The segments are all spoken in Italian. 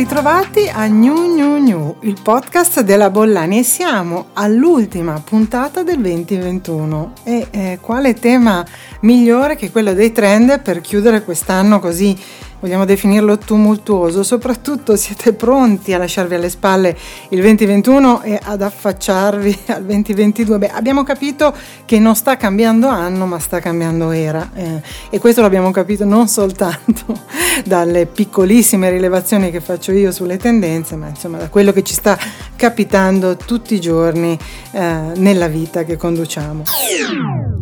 ritrovati a New New New, il podcast della Bollani. E siamo all'ultima puntata del 2021 e eh, quale tema migliore che quello dei trend per chiudere quest'anno così vogliamo definirlo tumultuoso, soprattutto siete pronti a lasciarvi alle spalle il 2021 e ad affacciarvi al 2022. Beh, abbiamo capito che non sta cambiando anno, ma sta cambiando era eh, e questo l'abbiamo capito non soltanto dalle piccolissime rilevazioni che faccio io sulle tendenze, ma insomma da quello che ci sta capitando tutti i giorni eh, nella vita che conduciamo.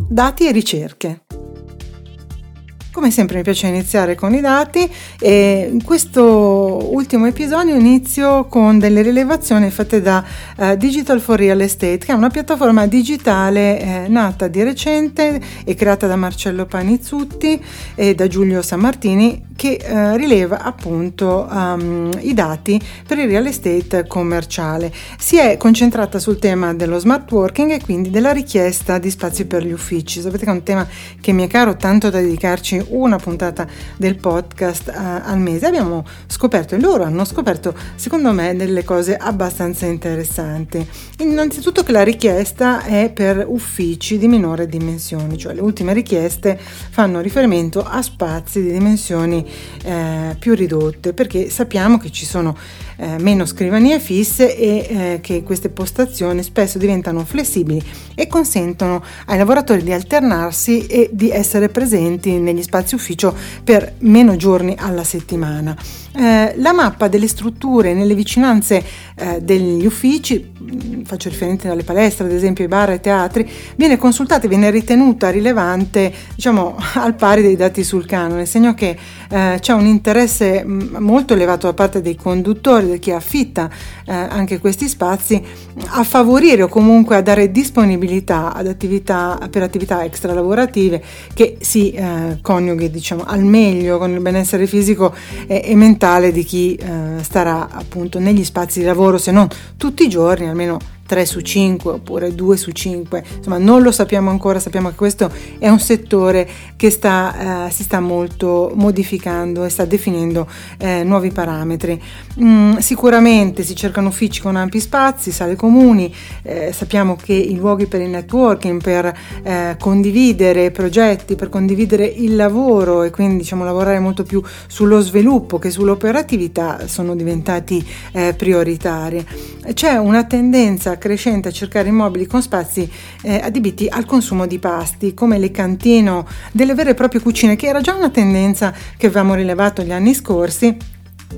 Dati e ricerche. Come sempre mi piace iniziare con i dati e in questo ultimo episodio inizio con delle rilevazioni fatte da uh, Digital for Real Estate, che è una piattaforma digitale eh, nata di recente e creata da Marcello Panizzutti e da Giulio Sammartini che eh, rileva appunto um, i dati per il real estate commerciale. Si è concentrata sul tema dello smart working e quindi della richiesta di spazi per gli uffici. Sapete che è un tema che mi è caro tanto da dedicarci una puntata del podcast uh, al mese. Abbiamo scoperto e loro hanno scoperto secondo me delle cose abbastanza interessanti. Innanzitutto che la richiesta è per uffici di minore dimensioni, cioè le ultime richieste fanno riferimento a spazi di dimensioni eh, più ridotte perché sappiamo che ci sono eh, meno scrivanie fisse e eh, che queste postazioni spesso diventano flessibili e consentono ai lavoratori di alternarsi e di essere presenti negli spazi ufficio per meno giorni alla settimana. Eh, la mappa delle strutture nelle vicinanze eh, degli uffici, mm, faccio riferimento alle palestre, ad esempio ai bar e ai teatri, viene consultata e viene ritenuta rilevante diciamo, al pari dei dati sul canone, segno che eh, c'è un interesse mm, molto elevato da parte dei conduttori di chi affitta eh, anche questi spazi a favorire o comunque a dare disponibilità ad attività, per attività extra che si eh, coniughi diciamo, al meglio con il benessere fisico e, e mentale di chi eh, starà appunto negli spazi di lavoro se non tutti i giorni almeno 3 su 5 oppure 2 su 5, insomma non lo sappiamo ancora, sappiamo che questo è un settore che sta, eh, si sta molto modificando e sta definendo eh, nuovi parametri. Mm, sicuramente si cercano uffici con ampi spazi, sale comuni, eh, sappiamo che i luoghi per il networking, per eh, condividere progetti, per condividere il lavoro e quindi diciamo lavorare molto più sullo sviluppo che sull'operatività sono diventati eh, prioritari. C'è una tendenza crescente a cercare immobili con spazi eh, adibiti al consumo di pasti, come le cantine delle vere e proprie cucine, che era già una tendenza che avevamo rilevato gli anni scorsi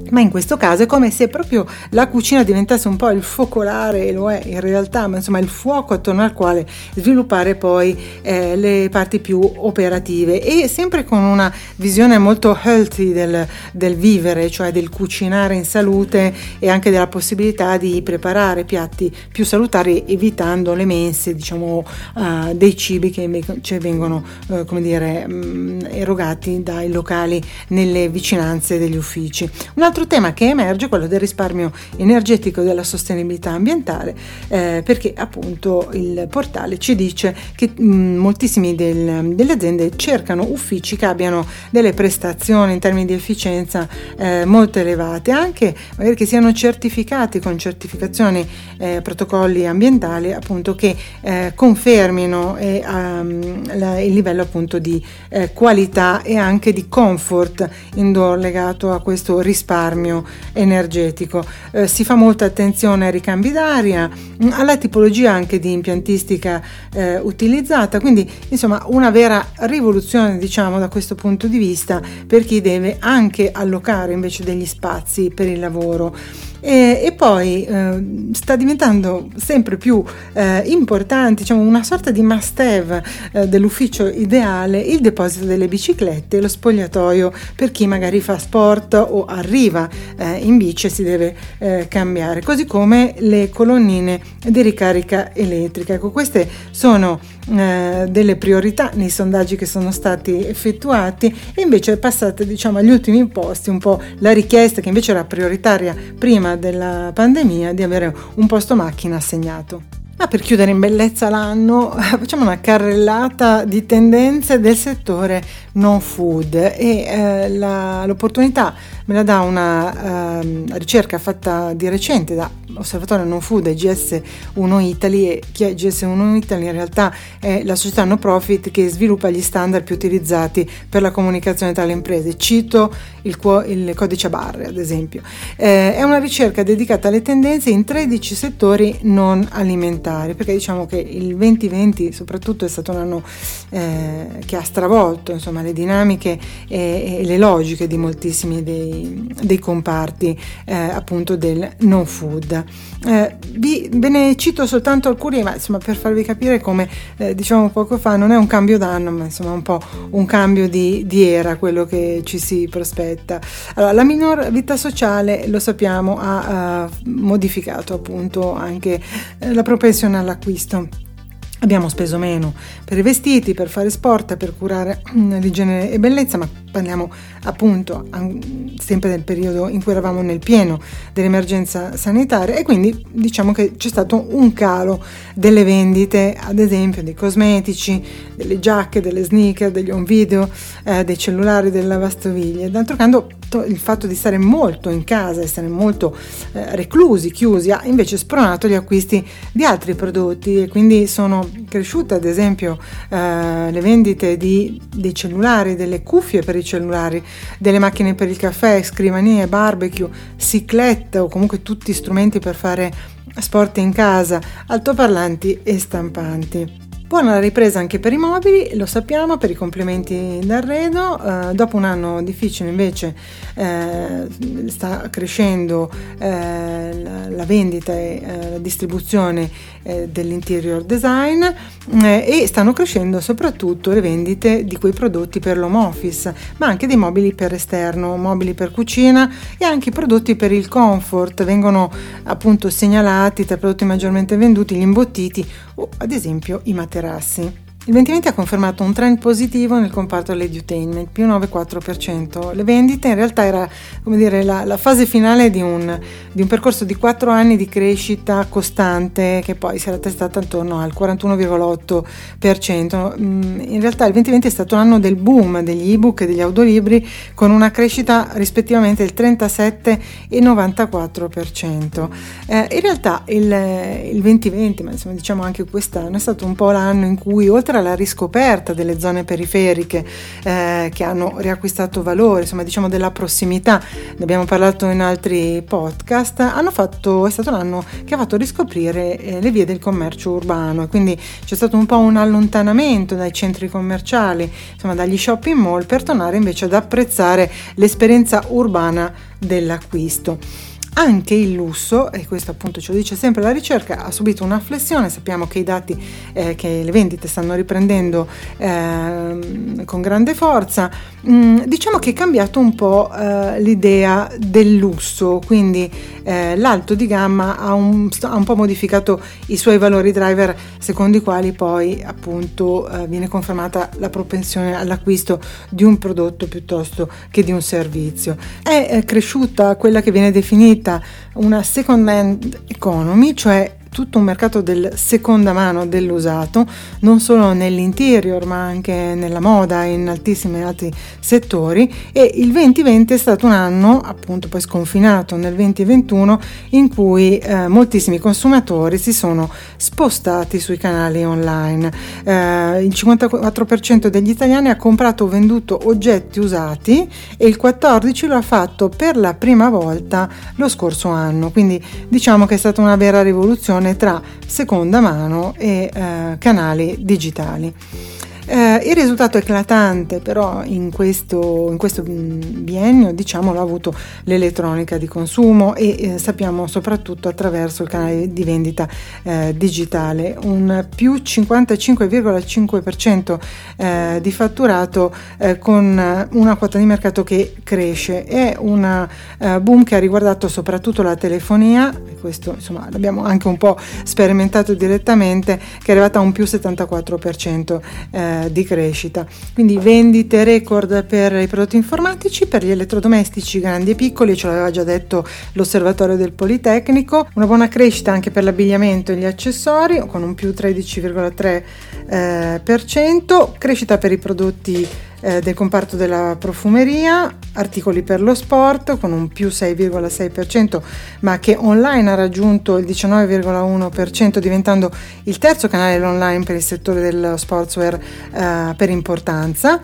ma in questo caso è come se proprio la cucina diventasse un po' il focolare, lo è in realtà, ma insomma il fuoco attorno al quale sviluppare poi eh, le parti più operative e sempre con una visione molto healthy del, del, vivere, cioè del cucinare in salute e anche della possibilità di preparare piatti più salutari evitando le mense, diciamo, uh, dei cibi che invece vengono, uh, come dire, um, erogati dai locali nelle vicinanze degli uffici. Un altro tema che emerge è quello del risparmio energetico e della sostenibilità ambientale, eh, perché appunto il portale ci dice che mh, mm, moltissimi del, delle aziende cercano uffici che abbiano delle prestazioni in termini di efficienza eh, molto elevate, anche magari che siano certificati con certificazioni eh, protocolli ambientali appunto che eh, confermino um, la, il livello appunto di eh, qualità e anche di comfort indoor legato a questo risparmio risparmio energetico. Eh, si fa molta attenzione ai ricambi d'aria, mm, alla tipologia anche di impiantistica eh, utilizzata, quindi insomma una vera rivoluzione diciamo da questo punto di vista per chi deve anche allocare invece degli spazi per il lavoro. E, e poi eh, sta diventando sempre più eh, importante, diciamo una sorta di must have eh, dell'ufficio ideale, il deposito delle biciclette e lo spogliatoio per chi magari fa sport o arriva eh, in bici e si deve eh, cambiare, così come le colonnine di ricarica elettrica. Ecco, queste sono eh, delle priorità nei sondaggi che sono stati effettuati e invece è passata diciamo agli ultimi posti un po' la richiesta che invece era prioritaria prima della pandemia di avere un posto macchina assegnato. Ma per chiudere in bellezza l'anno facciamo una carrellata di tendenze del settore non food e eh, la, l'opportunità me la dà una uh, ricerca fatta di recente da Osservatorio Non Food e GS1 Italy e è GS1 Italy in realtà è la società no profit che sviluppa gli standard più utilizzati per la comunicazione tra le imprese. Cito il, il codice barre ad esempio. Eh, è una ricerca dedicata alle tendenze in 13 settori non alimentari perché diciamo che il 2020 soprattutto è stato un anno eh, che ha stravolto insomma, le dinamiche e, e, le logiche di moltissimi dei, dei comparti eh, appunto del non food. Eh, vi, ve ne cito soltanto alcuni, ma insomma per farvi capire come eh, diciamo poco fa non è un cambio d'anno, ma insomma un po' un cambio di, di era quello che ci si prospetta. Allora, la minor vita sociale, lo sappiamo, ha, ha modificato appunto anche eh, la propensione all'acquisto. Abbiamo speso meno per i vestiti, per fare sport, per curare l'igiene e bellezza, ma parliamo appunto sempre del periodo in cui eravamo nel pieno dell'emergenza sanitaria e quindi diciamo che c'è stato un calo delle vendite, ad esempio dei cosmetici, delle giacche, delle sneaker, degli home video, eh, dei cellulari, delle lavastoviglie. D'altro canto il fatto di stare molto in casa, essere molto eh, reclusi, chiusi, ha invece spronato gli acquisti di altri prodotti e quindi sono cresciute ad esempio eh, le vendite di, dei cellulari, delle cuffie per i cellulari, delle macchine per il caffè, scrivanie, barbecue, ciclette o comunque tutti strumenti per fare sport in casa, altoparlanti e stampanti. Buona la ripresa anche per i mobili, lo sappiamo, per i complementi d'arredo. Eh, dopo un anno difficile invece eh, sta crescendo eh, la, la, vendita e eh, la distribuzione eh, dell'interior design eh, e stanno crescendo soprattutto le vendite di quei prodotti per l'home office, ma anche dei mobili per esterno, mobili per cucina e anche i prodotti per il comfort. Vengono appunto segnalati tra i prodotti maggiormente venduti gli imbottiti o ad esempio i será assim. Il 2020 ha confermato un trend positivo nel comparto dell'edutainment, più 9,4%. Le vendite in realtà era dire, la, la, fase finale di un, di un, percorso di 4 anni di crescita costante che poi si era testata attorno al 41,8%. Mm, in realtà il 2020 è stato l'anno del boom degli ebook e degli audiolibri con una crescita rispettivamente del 37 e 94%. Eh, in realtà il, il 2020, ma insomma diciamo anche quest'anno, è stato un po' l'anno in cui oltre oltre alla riscoperta delle zone periferiche eh, che hanno riacquistato valore, insomma diciamo della prossimità, ne abbiamo parlato in altri podcast, fatto, è stato un anno che ha fatto riscoprire eh, le vie del commercio urbano quindi c'è stato un po' un allontanamento dai centri commerciali, insomma dagli shopping mall per tornare invece ad apprezzare l'esperienza urbana dell'acquisto. Anche il lusso, e questo appunto ce lo dice sempre la ricerca, ha subito una flessione, sappiamo che i dati, eh, che le vendite stanno riprendendo eh, con grande forza, mm, diciamo che è cambiato un po' eh, l'idea del lusso, quindi eh, l'alto di gamma ha un, ha un, po' modificato i suoi valori driver secondo i quali poi appunto eh, viene confermata la propensione all'acquisto di un prodotto piuttosto che di un servizio. È, è cresciuta quella che viene definita definita una second hand economy, cioè tutto un mercato del seconda mano dell'usato, non solo nell'interior ma anche nella moda e in altissimi altri settori e il 2020 è stato un anno appunto poi sconfinato nel 2021 in cui eh, moltissimi consumatori si sono spostati sui canali online. Eh, il 54% degli italiani ha comprato o venduto oggetti usati e il 14% lo ha fatto per la prima volta lo scorso anno, quindi diciamo che è stata una vera rivoluzione tra seconda mano e eh, canali digitali. Eh, il risultato eclatante però in questo, in questo mm, biennio diciamo l'ha avuto l'elettronica di consumo e eh, sappiamo soprattutto attraverso il canale di vendita eh, digitale. Un più 55,5% eh, di fatturato eh, con una quota di mercato che cresce. È un eh, boom che ha riguardato soprattutto la telefonia questo insomma l'abbiamo anche un po' sperimentato direttamente che è arrivata a un più 74% eh, di crescita. Quindi vendite record per i prodotti informatici, per gli elettrodomestici grandi e piccoli, ce l'aveva già detto l'osservatorio del Politecnico, una buona crescita anche per l'abbigliamento e gli accessori con un più 13,3%, eh, crescita per i prodotti eh, del comparto della profumeria, articoli per lo sport con un più 6,6%, ma che online ha raggiunto il 19,1% diventando il terzo canale online per il settore dello sportswear eh, per importanza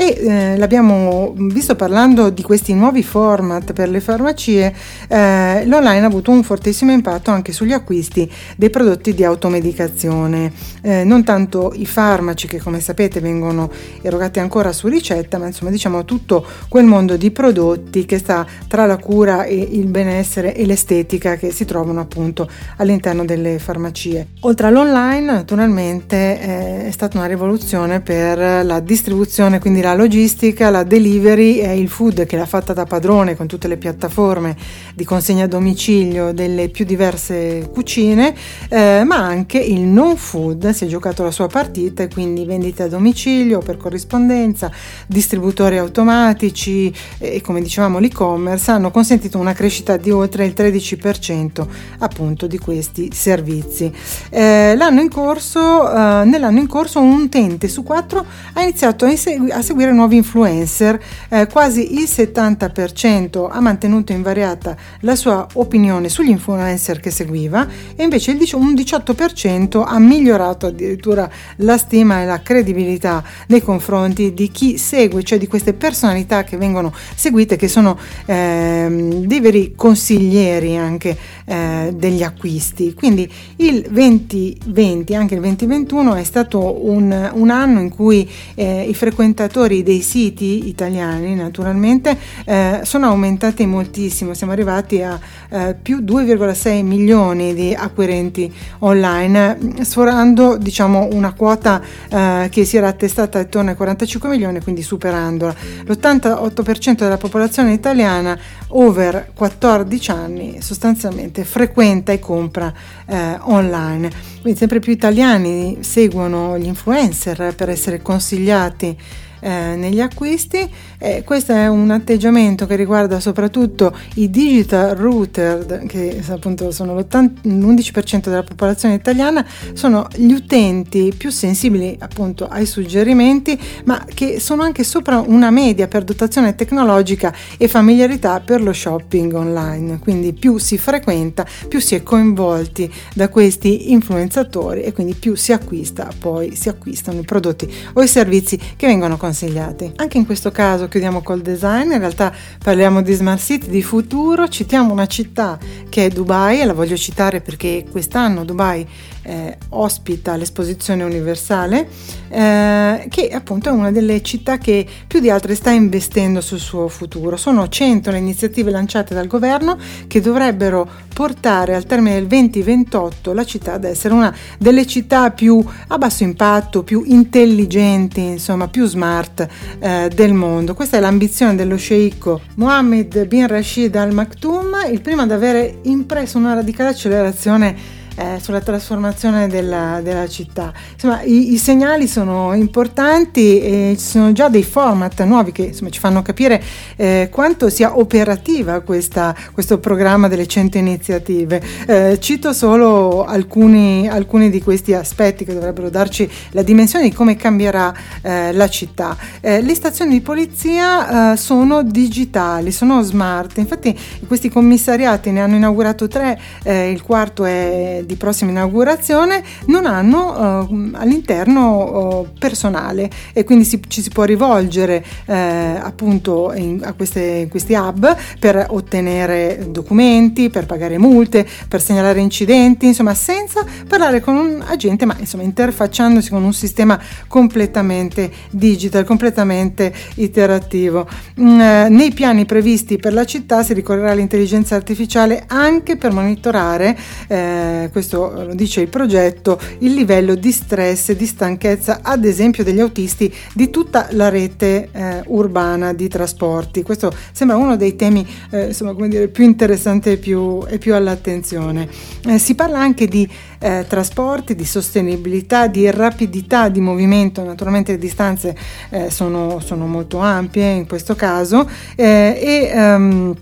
e eh, l'abbiamo visto parlando di questi nuovi format per le farmacie, eh, l'online ha avuto un fortissimo impatto anche sugli acquisti dei prodotti di automedicazione, eh, non tanto i farmaci che come sapete vengono erogati ancora su ricetta, ma insomma diciamo tutto quel mondo di prodotti che sta tra la cura e il benessere e l'estetica che si trovano appunto all'interno delle farmacie. Oltre all'online naturalmente eh, è stata una rivoluzione per la distribuzione, quindi la logistica, la delivery e il food che l'ha fatta da padrone con tutte le piattaforme di consegna a domicilio delle più diverse cucine, eh, ma anche il non food si è giocato la sua partita e quindi vendite a domicilio per corrispondenza, distributori automatici e come dicevamo l'e-commerce hanno consentito una crescita di oltre il 13% appunto di questi servizi. Eh, l'anno in corso, eh, nell'anno in corso un utente su quattro ha iniziato a, insegu- a seguire nuovi influencer, eh, quasi il 70% ha mantenuto invariata la sua opinione sugli influencer che seguiva e invece un 18% ha migliorato addirittura la stima e la credibilità nei confronti di chi segue, cioè di queste personalità che vengono seguite, che sono eh, dei veri consiglieri anche eh, degli acquisti. Quindi il 2020, anche il 2021 è stato un, un anno in cui eh, i frequentatori dei siti italiani naturalmente eh, sono aumentati moltissimo, siamo arrivati a eh, più 2,6 milioni di acquirenti online, sforando diciamo una quota eh, che si era attestata attorno ai 45 milioni, quindi superandola. L'88% della popolazione italiana over 14 anni sostanzialmente frequenta e compra eh, online. Quindi sempre più italiani seguono gli influencer per essere consigliati eh, negli acquisti. Eh, questo è un atteggiamento che riguarda soprattutto i digital router, che appunto sono l'11% della popolazione italiana, sono gli utenti più sensibili appunto ai suggerimenti, ma che sono anche sopra una media per dotazione tecnologica e familiarità per lo shopping online. Quindi più si frequenta, più si è coinvolti da questi influenzatori e quindi più si acquista, poi si acquistano i prodotti o i servizi che vengono consigliati consigliati. Anche in questo caso chiudiamo col design, in realtà parliamo di smart city, di futuro, citiamo una città che è Dubai e la voglio citare perché quest'anno Dubai eh, ospita l'esposizione universale, eh, che appunto è una delle città che più di altre sta investendo sul suo futuro. Sono 100 le iniziative lanciate dal governo che dovrebbero portare al termine del 2028 la città ad essere una delle città più a basso impatto, più intelligenti, insomma più smart eh, del mondo. Questa è l'ambizione dello sceicco Mohammed bin Rashid Al Maktoum, il primo ad avere impresso una radicale accelerazione eh, sulla trasformazione della, della città. Insomma, i, i, segnali sono importanti e ci sono già dei format nuovi che insomma, ci fanno capire eh, quanto sia operativa questa, questo programma delle 100 iniziative. Eh, cito solo alcuni, alcuni, di questi aspetti che dovrebbero darci la dimensione di come cambierà eh, la città. Eh, le stazioni di polizia eh, sono digitali, sono smart, infatti questi commissariati ne hanno inaugurato tre, il quarto è di prossima inaugurazione non hanno uh, all'interno uh, personale e quindi si, ci si può rivolgere uh, appunto in, a queste, questi hub per ottenere documenti, per pagare multe, per segnalare incidenti, insomma senza parlare con un agente ma insomma interfacciandosi con un sistema completamente digital, completamente iterativo. Mm, nei piani previsti per la città si ricorrerà all'intelligenza artificiale anche per monitorare eh, questo lo dice il progetto, il livello di stress e di stanchezza, ad esempio degli autisti, di tutta la rete eh, urbana di trasporti. Questo sembra uno dei temi eh, insomma, dire, più interessanti e più, e più all'attenzione. Eh, si parla anche di eh, trasporti, di sostenibilità, di rapidità di movimento, naturalmente le distanze eh, sono, sono, molto ampie in questo caso eh, e um,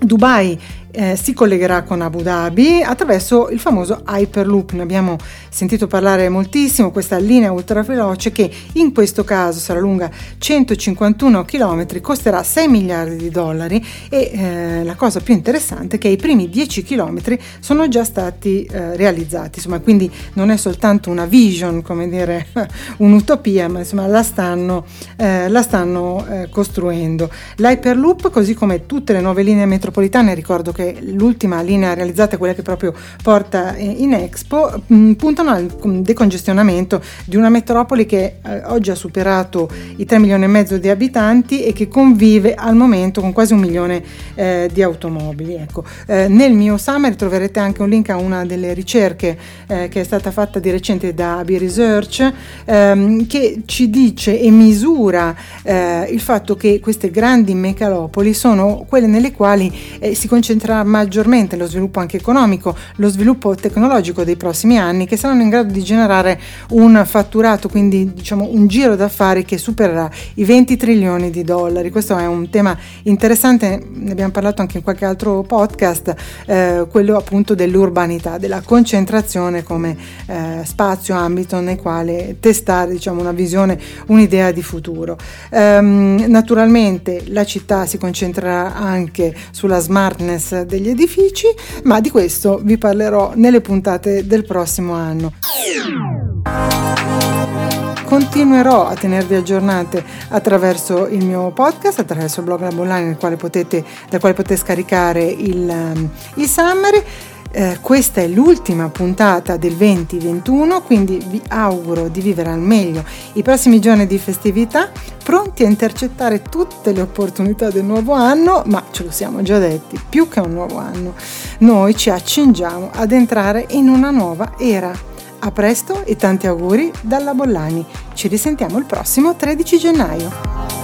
Dubai eh, si collegherà con Abu Dhabi attraverso il famoso Hyperloop. Ne abbiamo sentito parlare moltissimo, questa linea ultraveloce che in questo caso sarà lunga 151 km, costerà 6 miliardi di dollari e eh, la cosa più interessante è che i primi 10 km sono già stati eh, realizzati, insomma, quindi non è soltanto una vision, come dire, un'utopia, ma insomma la stanno, eh, la stanno eh, costruendo. L'Hyperloop, così come tutte le nuove linee metropolitane, ricordo che l'ultima linea realizzata è quella che proprio porta in Expo, mh, puntano al decongestionamento di una metropoli che eh, oggi ha superato i 3 milioni e mezzo di abitanti e che convive al momento con quasi un milione eh, di automobili. Ecco, eh, nel mio summary troverete anche un link a una delle ricerche eh, che è stata fatta di recente da AB Research ehm, che ci dice e misura eh, il fatto che queste grandi megalopoli sono quelle nelle quali eh, si concentrerà maggiormente lo sviluppo anche economico, lo sviluppo tecnologico dei prossimi anni che saranno in grado di generare un fatturato, quindi diciamo un giro d'affari che supererà i 20 trilioni di dollari. Questo è un tema interessante, ne abbiamo parlato anche in qualche altro podcast, eh, quello appunto dell'urbanità, della concentrazione come eh, spazio, ambito nel quale testare diciamo una visione, un'idea di futuro. Um, naturalmente la città si concentrerà anche sulla smartness degli edifici, ma di questo vi parlerò nelle puntate del prossimo anno continuerò a tenervi aggiornate attraverso il mio podcast, attraverso il blog La Bollani, quale potete, dal quale potete scaricare il, um, il summary. Eh, questa è l'ultima puntata del 2021, quindi vi auguro di vivere al meglio i prossimi giorni di festività, pronti a intercettare tutte le opportunità del nuovo anno, ma ce lo siamo già detti, più che un nuovo anno, noi ci accingiamo ad entrare in una nuova era. A presto e tanti auguri dalla Bollani. Ci risentiamo il prossimo 13 gennaio.